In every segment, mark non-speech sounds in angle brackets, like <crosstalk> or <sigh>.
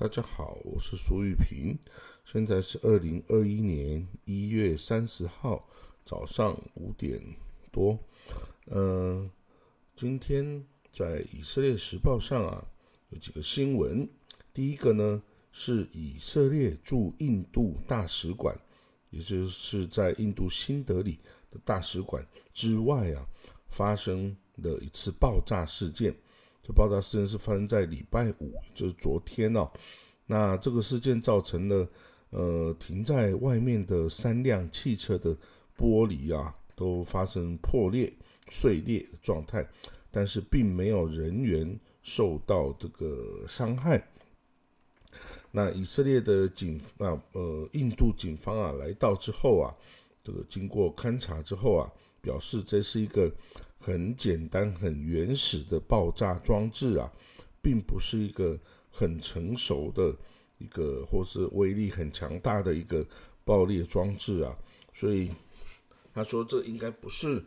大家好，我是苏玉平，现在是二零二一年一月三十号早上五点多。嗯，今天在以色列时报上啊有几个新闻。第一个呢是以色列驻印度大使馆，也就是在印度新德里的大使馆之外啊发生的一次爆炸事件。这爆炸事件是发生在礼拜五，就是昨天哦。那这个事件造成了，呃，停在外面的三辆汽车的玻璃啊，都发生破裂、碎裂的状态，但是并没有人员受到这个伤害。那以色列的警啊，呃，印度警方啊来到之后啊，这个经过勘查之后啊，表示这是一个。很简单、很原始的爆炸装置啊，并不是一个很成熟的一个，或是威力很强大的一个爆裂装置啊。所以他说，这应该不是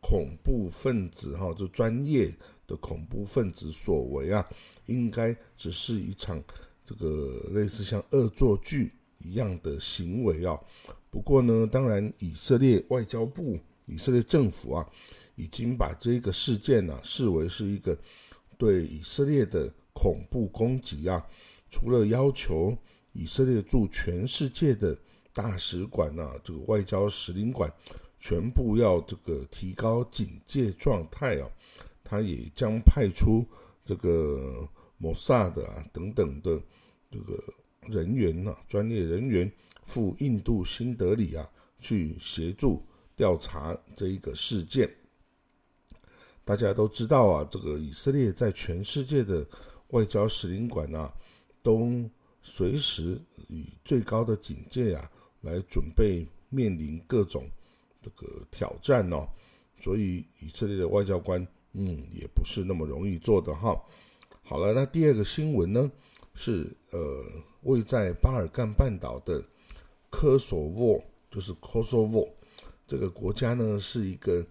恐怖分子哈，就专业的恐怖分子所为啊，应该只是一场这个类似像恶作剧一样的行为啊。不过呢，当然，以色列外交部、以色列政府啊。已经把这个事件呢视为是一个对以色列的恐怖攻击啊！除了要求以色列驻全世界的大使馆啊，这个外交使领馆全部要这个提高警戒状态啊，他也将派出这个摩萨的啊等等的这个人员呐，专业人员赴印度新德里啊去协助调查这一个事件。大家都知道啊，这个以色列在全世界的外交使领馆啊，都随时以最高的警戒啊，来准备面临各种这个挑战哦。所以以色列的外交官，嗯，也不是那么容易做的哈。好了，那第二个新闻呢，是呃，位在巴尔干半岛的科索沃，就是 Kosovo 这个国家呢，是一个。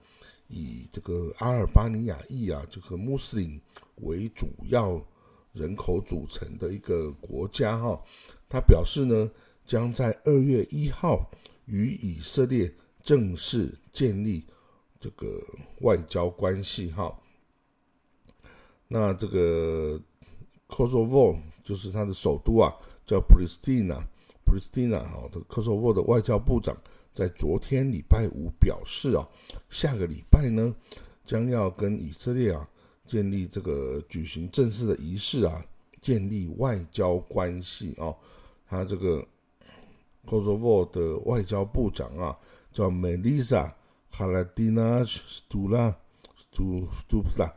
以这个阿尔巴尼亚裔啊，这个穆斯林为主要人口组成的一个国家哈，他表示呢，将在二月一号与以色列正式建立这个外交关系哈。那这个 Kosovo 就是它的首都啊，叫 Pristina，Pristina 哈的 Kosovo 的外交部长。在昨天礼拜五表示啊，下个礼拜呢，将要跟以色列啊建立这个举行正式的仪式啊，建立外交关系啊。他这个 Kosovo 的外交部长啊，叫 Melissa Haladina Stula Stula，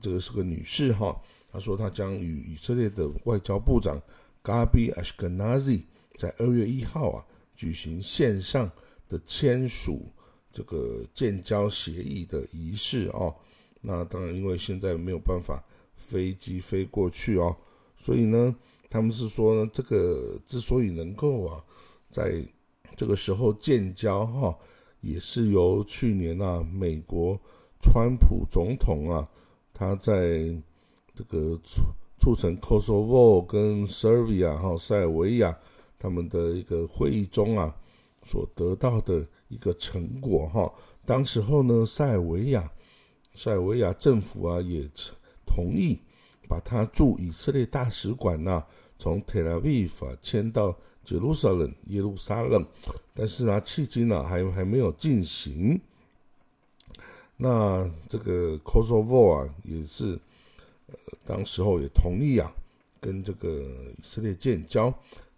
这个是个女士哈。她说她将与以色列的外交部长 Gabi Ashkenazi 在二月一号啊。举行线上的签署这个建交协议的仪式哦。那当然，因为现在没有办法飞机飞过去哦，所以呢，他们是说呢，这个之所以能够啊，在这个时候建交哈，也是由去年啊，美国川普总统啊，他在这个促促成 Kosovo 跟 Serbia 哈塞尔维亚。他们的一个会议中啊，所得到的一个成果哈，当时候呢，塞尔维亚，塞尔维亚政府啊也同意把他驻以色列大使馆呐，从 Tel Aviv 迁到 Jerusalem 耶路撒冷，但是啊，迄今呢还还没有进行。那这个 Kosovo 啊也是，呃，当时候也同意啊，跟这个以色列建交。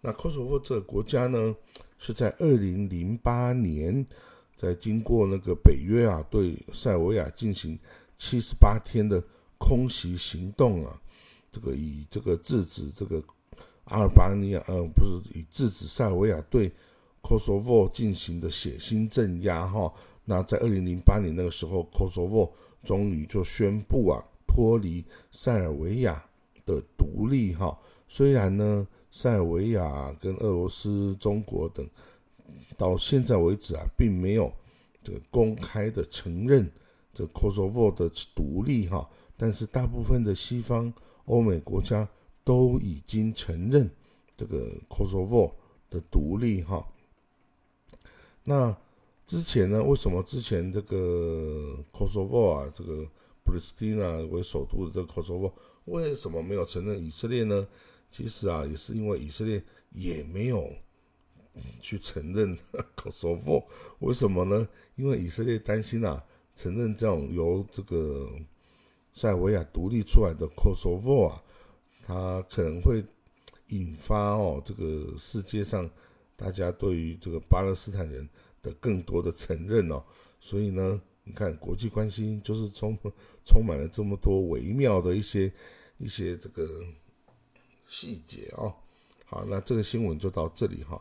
那科索沃这个国家呢，是在二零零八年，在经过那个北约啊对塞尔维亚进行七十八天的空袭行动啊，这个以这个制止这个阿尔巴尼亚，呃，不是以制止塞尔维亚对科索沃进行的血腥镇压哈。那在二零零八年那个时候，科索沃终于就宣布啊脱离塞尔维亚的独立哈。虽然呢。塞尔维亚跟俄罗斯、中国等，到现在为止啊，并没有这个公开的承认这 Kosovo 的独立哈。但是大部分的西方欧美国家都已经承认这个 Kosovo 的独立哈。那之前呢，为什么之前这个 Kosovo 啊，这个 Pristina 为首都的这个 Kosovo 为什么没有承认以色列呢？其实啊，也是因为以色列也没有去承认 <laughs> Kosovo。为什么呢？因为以色列担心啊，承认这种由这个塞尔维亚独立出来的 Kosovo 啊，它可能会引发哦，这个世界上大家对于这个巴勒斯坦人的更多的承认哦。所以呢，你看国际关系就是充充满了这么多微妙的一些一些这个细节哦。好，那这个新闻就到这里哈。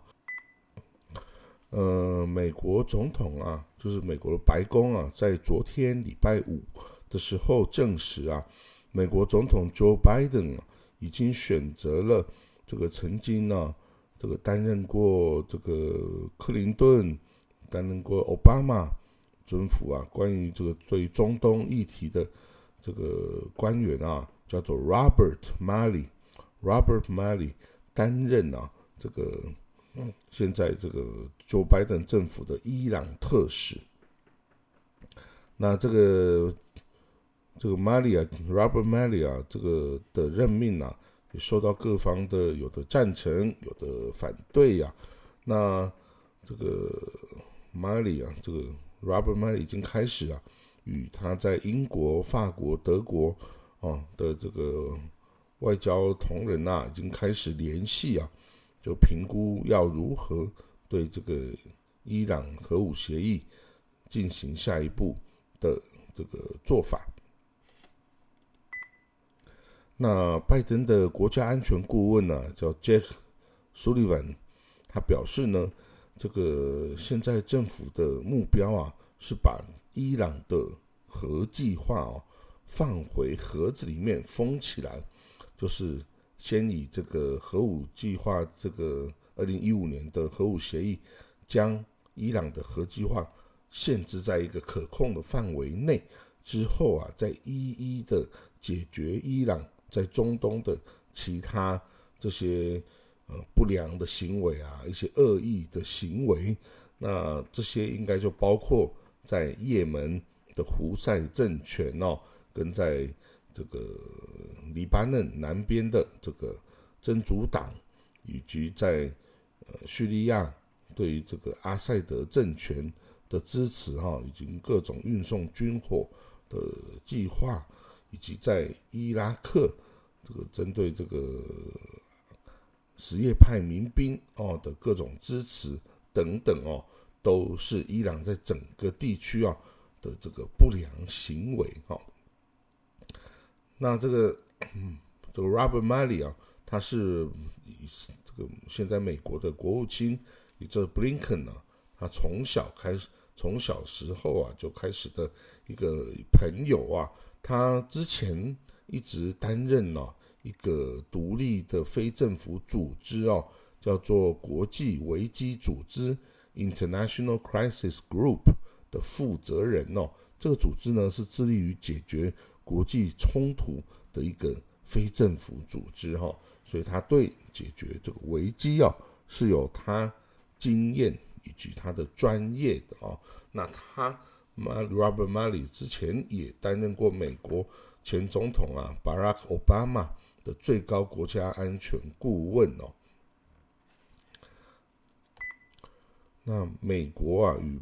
呃，美国总统啊，就是美国的白宫啊，在昨天礼拜五。的时候证实啊，美国总统 Joe Biden 啊，已经选择了这个曾经呢，这个担任过这个克林顿、担任过奥巴马政府啊，关于这个对中东议题的这个官员啊，叫做 Robert Malley。Robert Malley 担任啊，这个现在这个 Joe Biden 政府的伊朗特使。那这个。这个 Malley 啊 Robert Mally 啊这个的任命啊，也受到各方的有的赞成，有的反对呀。那这个 Malley 啊这个 Robert Malia 已经开始啊，与他在英国、法国、德国啊的这个外交同仁啊，已经开始联系啊，就评估要如何对这个伊朗核武协议进行下一步的这个做法。那拜登的国家安全顾问呢，叫 Jack Sullivan，他表示呢，这个现在政府的目标啊，是把伊朗的核计划哦放回盒子里面封起来，就是先以这个核武计划这个二零一五年的核武协议，将伊朗的核计划限制在一个可控的范围内，之后啊，再一一的解决伊朗。在中东的其他这些呃不良的行为啊，一些恶意的行为，那这些应该就包括在也门的胡塞政权哦，跟在这个黎巴嫩南边的这个真主党，以及在呃叙利亚对于这个阿塞德政权的支持哈，以及各种运送军火的计划。以及在伊拉克这个针对这个什叶派民兵哦的各种支持等等哦，都是伊朗在整个地区啊的这个不良行为哈。那这个这个 Robert Malley 啊，他是这个现在美国的国务卿，也就是 Blinken 呢，他从小开始，从小时候啊就开始的一个朋友啊。他之前一直担任了一个独立的非政府组织哦，叫做国际危机组织 （International Crisis Group） 的负责人哦。这个组织呢是致力于解决国际冲突的一个非政府组织哈，所以他对解决这个危机啊是有他经验以及他的专业的哦。那他。Robert Malley 之前也担任过美国前总统啊，Barack Obama 的最高国家安全顾问哦。那美国啊与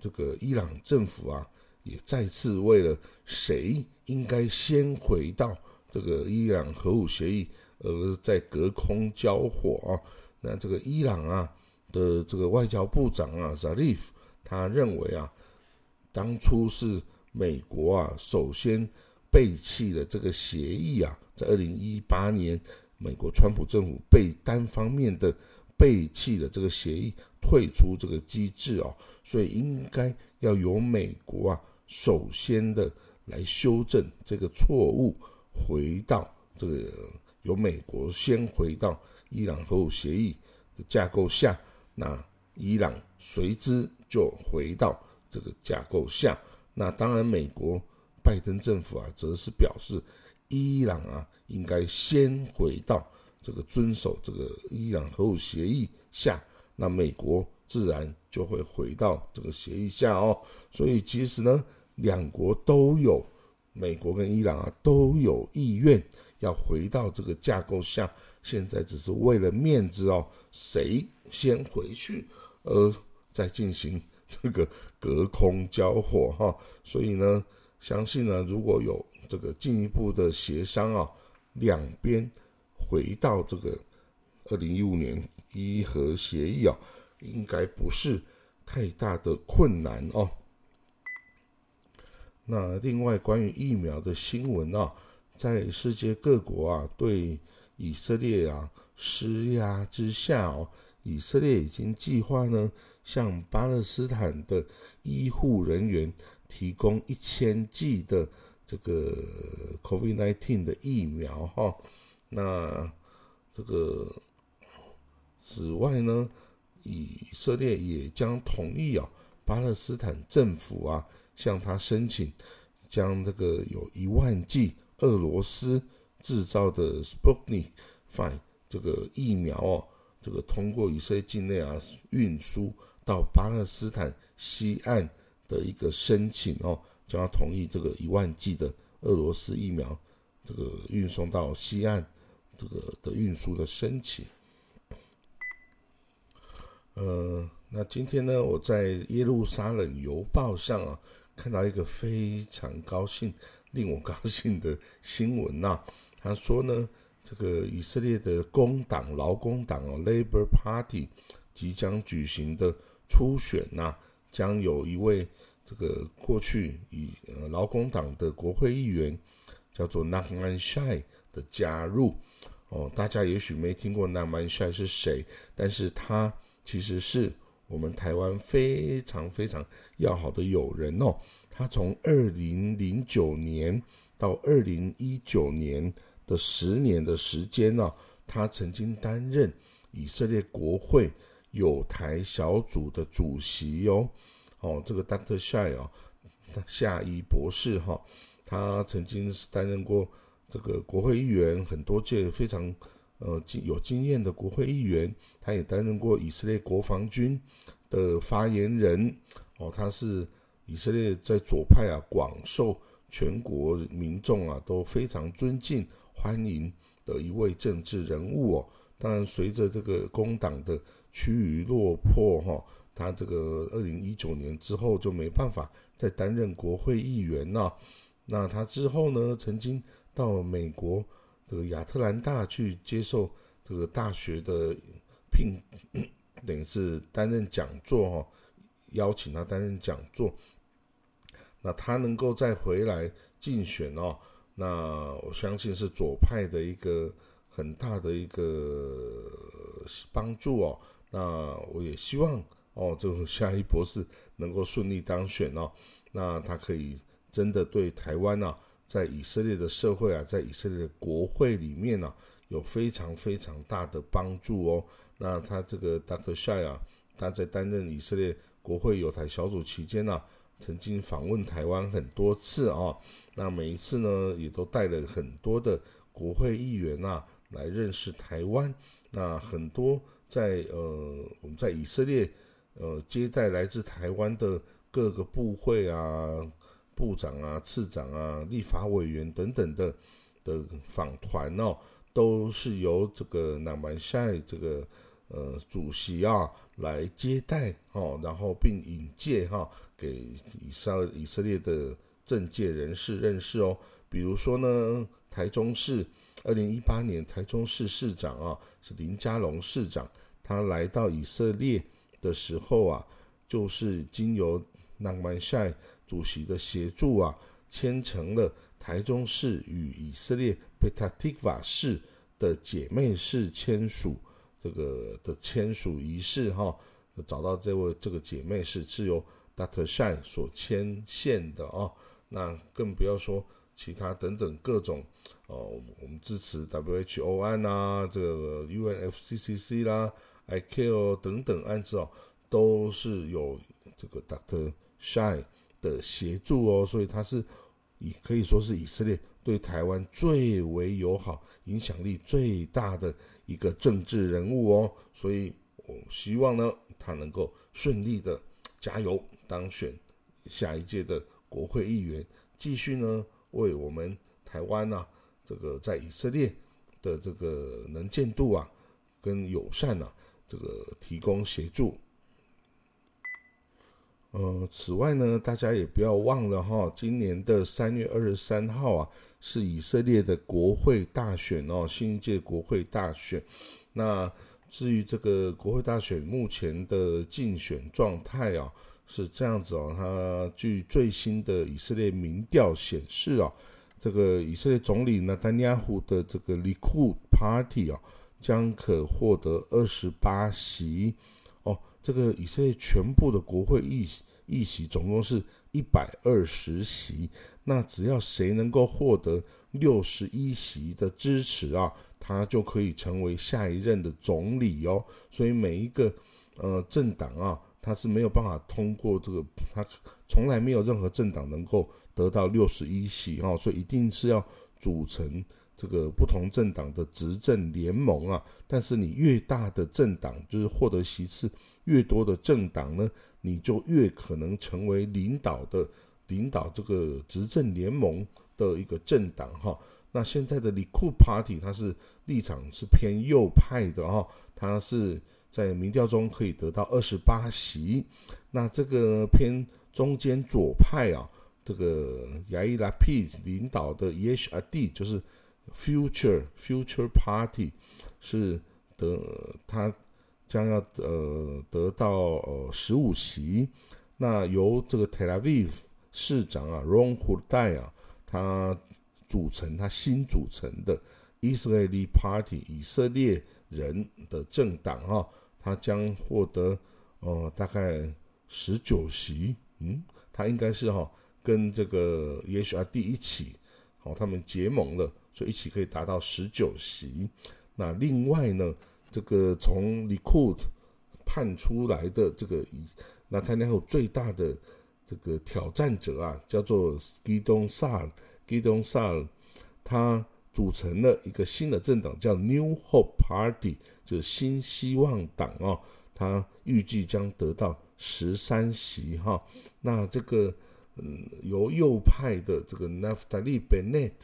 这个伊朗政府啊，也再次为了谁应该先回到这个伊朗核武协议而在隔空交火啊。那这个伊朗啊的这个外交部长啊，Zarif，他认为啊。当初是美国啊，首先背弃了这个协议啊，在二零一八年，美国川普政府被单方面的背弃了这个协议，退出这个机制哦，所以应该要由美国啊，首先的来修正这个错误，回到这个由美国先回到伊朗核武协议的架构下，那伊朗随之就回到。这个架构下，那当然，美国拜登政府啊，则是表示伊朗啊应该先回到这个遵守这个伊朗核武协议下，那美国自然就会回到这个协议下哦。所以其实呢，两国都有，美国跟伊朗啊都有意愿要回到这个架构下，现在只是为了面子哦，谁先回去，而再进行这个隔空交火哈。<laughs> 所以呢，相信呢，如果有这个进一步的协商啊，两边回到这个二零一五年伊核协议啊，应该不是太大的困难哦。那另外关于疫苗的新闻啊，在世界各国啊对以色列啊施压之下哦，以色列已经计划呢向巴勒斯坦的医护人员提供一千剂的。这个 COVID-19 的疫苗哈，那这个此外呢，以色列也将同意啊，巴勒斯坦政府啊向他申请，将这个有一万剂俄罗斯制造的 Sputnik V 这个疫苗哦，这个通过以色列境内啊运输到巴勒斯坦西岸的一个申请哦。将要同意这个一万剂的俄罗斯疫苗，这个运送到西岸，这个的运输的申请。呃，那今天呢，我在耶路撒冷邮报上啊，看到一个非常高兴、令我高兴的新闻呐。<laughs> 他说呢，这个以色列的工党、劳工党哦 （Labor Party） 即将举行的初选呐，将有一位。这个过去以呃劳工党的国会议员叫做 Nachman Shai 的加入哦，大家也许没听过 Nachman Shai 是谁，但是他其实是我们台湾非常非常要好的友人哦。他从二零零九年到二零一九年的十年的时间呢，他曾经担任以色列国会友台小组的主席哟。哦，这个 Dr. Shai 哦，夏伊博士哈，他曾经是担任过这个国会议员很多届，非常呃经有经验的国会议员。他也担任过以色列国防军的发言人。哦，他是以色列在左派啊广受全国民众啊都非常尊敬欢迎的一位政治人物哦。当然，随着这个工党的趋于落魄哈。他这个二零一九年之后就没办法再担任国会议员了。那他之后呢，曾经到美国这个亚特兰大去接受这个大学的聘，<coughs> 等于是担任讲座哈，邀请他担任讲座。那他能够再回来竞选哦，那我相信是左派的一个很大的一个帮助哦。那我也希望。哦，这个夏一博士能够顺利当选哦，那他可以真的对台湾呢，在以色列的社会啊，在以色列的国会里面呢，有非常非常大的帮助哦。那他这个 Dr. Shai 啊，他在担任以色列国会有台小组期间呢，曾经访问台湾很多次啊，那每一次呢，也都带了很多的国会议员啊来认识台湾。那很多在呃，我们在以色列。呃，接待来自台湾的各个部会啊、部长啊、次长啊、立法委员等等的的访团哦，都是由这个南曼赛这个呃主席啊来接待哦，然后并引介哈给以色以色列的政界人士认识哦。比如说呢，台中市二零一八年台中市市长啊是林佳龙市长，他来到以色列。的时候啊，就是经由南曼赛主席的协助啊，签成了台中市与以色列贝塔提瓦市的姐妹市签署这个的签署仪式哈，找到这位这个姐妹市是由 Dr. Shine 所牵线的啊，那更不要说其他等等各种哦，我们支持 WHO 案啊，这个 UNFCCC 啦。IQ 等等案子哦，都是有这个 Doctor Shine 的协助哦，所以他是以可以说是以色列对台湾最为友好、影响力最大的一个政治人物哦。所以我希望呢，他能够顺利的加油当选下一届的国会议员，继续呢为我们台湾啊这个在以色列的这个能见度啊跟友善啊这个提供协助。呃，此外呢，大家也不要忘了哈，今年的三月二十三号啊，是以色列的国会大选哦，新一届国会大选。那至于这个国会大选目前的竞选状态啊，是这样子哦，它据最新的以色列民调显示啊，这个以色列总理纳丹尼亚胡的这个 Likud Party 啊，将可获得二十八席。这个以色列全部的国会议议席总共是一百二十席，那只要谁能够获得六十一席的支持啊，他就可以成为下一任的总理哦。所以每一个呃政党啊，他是没有办法通过这个，他从来没有任何政党能够得到六十一席哦，所以一定是要组成这个不同政党的执政联盟啊。但是你越大的政党，就是获得席次。越多的政党呢，你就越可能成为领导的领导这个执政联盟的一个政党哈。那现在的 Likud Party 它是立场是偏右派的哈，它是在民调中可以得到二十八席。那这个偏中间左派啊，这个亚伊拉 P 领导的 EHRD 就是 Future Future Party 是的，他。将要呃得到呃十五席，那由这个 Tel Aviv 市长啊 Ron Hurdai 啊，他组成他新组成的 Israeli Party 以色列人的政党哈，他将获得呃大概十九席，嗯，他应该是哈跟这个 HRD 一起，好，他们结盟了，所以一起可以达到十九席。那另外呢？这个从里库判出来的这个，那他然后最大的这个挑战者啊，叫做 Gidon Sar，Gidon Sar，他组成了一个新的政党，叫 New Hope Party，就是新希望党哦。他预计将得到十三席哈。那这个嗯，由右派的这个 Naftali Bennett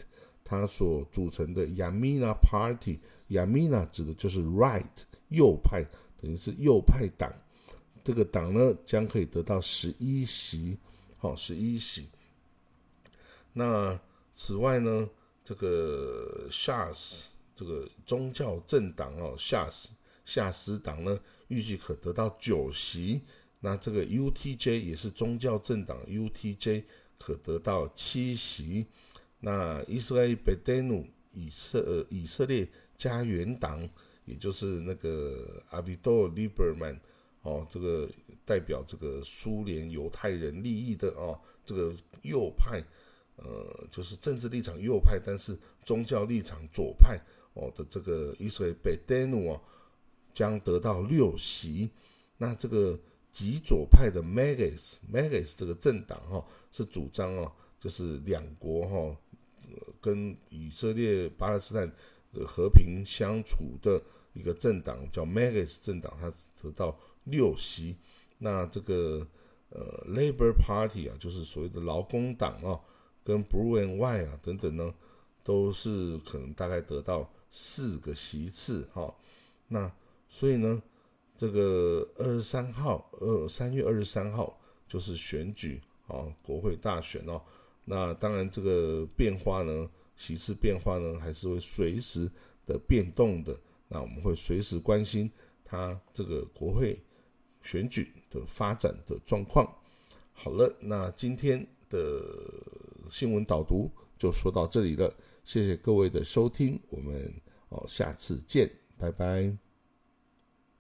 他所组成的 Yamina Party。Yamina 指的就是 right 右派，等于是右派党。这个党呢，将可以得到十一席，好，十一席。那此外呢，这个 Shas 这个宗教政党哦，Shas 夏斯党呢，预计可得到九席。那这个 UTJ 也是宗教政党，UTJ 可得到七席。那 Israel Bedenu 以色呃以色列。家园党，也就是那个阿维多·利伯曼，哦，这个代表这个苏联犹太人利益的哦，这个右派，呃，就是政治立场右派，但是宗教立场左派哦的这个以色列贝丹努啊，将得到六席。那这个极左派的 Megas，Megas 这个政党哈，是主张哦，就是两国哈，跟以色列、巴勒斯坦的。和平相处的一个政党叫 Megas 政党，它得到六席。那这个呃 Labor Party 啊，就是所谓的劳工党啊，跟 Blue and White 啊等等呢，都是可能大概得到四个席次哈。那所以呢，这个二十三号，呃，三月二十三号就是选举啊，国会大选哦。那当然这个变化呢。席次变化呢，还是会随时的变动的。那我们会随时关心它这个国会选举的发展的状况。好了，那今天的新闻导读就说到这里了，谢谢各位的收听，我们哦下次见，拜拜。